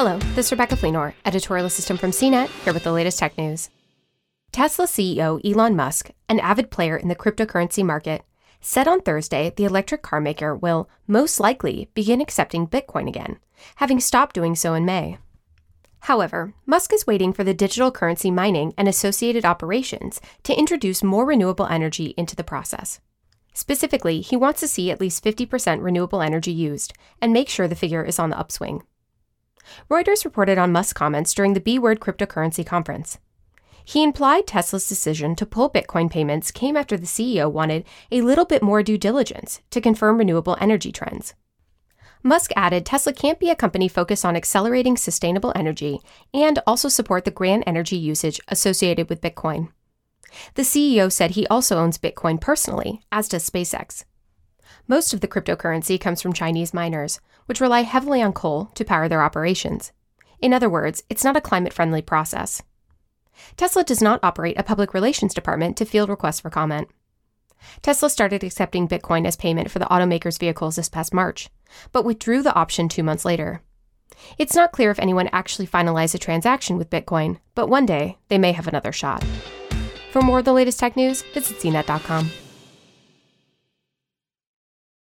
Hello, this is Rebecca Fleenor, editorial assistant from CNET, here with the latest tech news. Tesla CEO Elon Musk, an avid player in the cryptocurrency market, said on Thursday the electric car maker will most likely begin accepting Bitcoin again, having stopped doing so in May. However, Musk is waiting for the digital currency mining and associated operations to introduce more renewable energy into the process. Specifically, he wants to see at least 50% renewable energy used and make sure the figure is on the upswing. Reuters reported on Musk's comments during the B Word cryptocurrency conference. He implied Tesla's decision to pull Bitcoin payments came after the CEO wanted a little bit more due diligence to confirm renewable energy trends. Musk added Tesla can't be a company focused on accelerating sustainable energy and also support the grand energy usage associated with Bitcoin. The CEO said he also owns Bitcoin personally, as does SpaceX. Most of the cryptocurrency comes from Chinese miners, which rely heavily on coal to power their operations. In other words, it's not a climate friendly process. Tesla does not operate a public relations department to field requests for comment. Tesla started accepting Bitcoin as payment for the automaker's vehicles this past March, but withdrew the option two months later. It's not clear if anyone actually finalized a transaction with Bitcoin, but one day they may have another shot. For more of the latest tech news, visit cnet.com.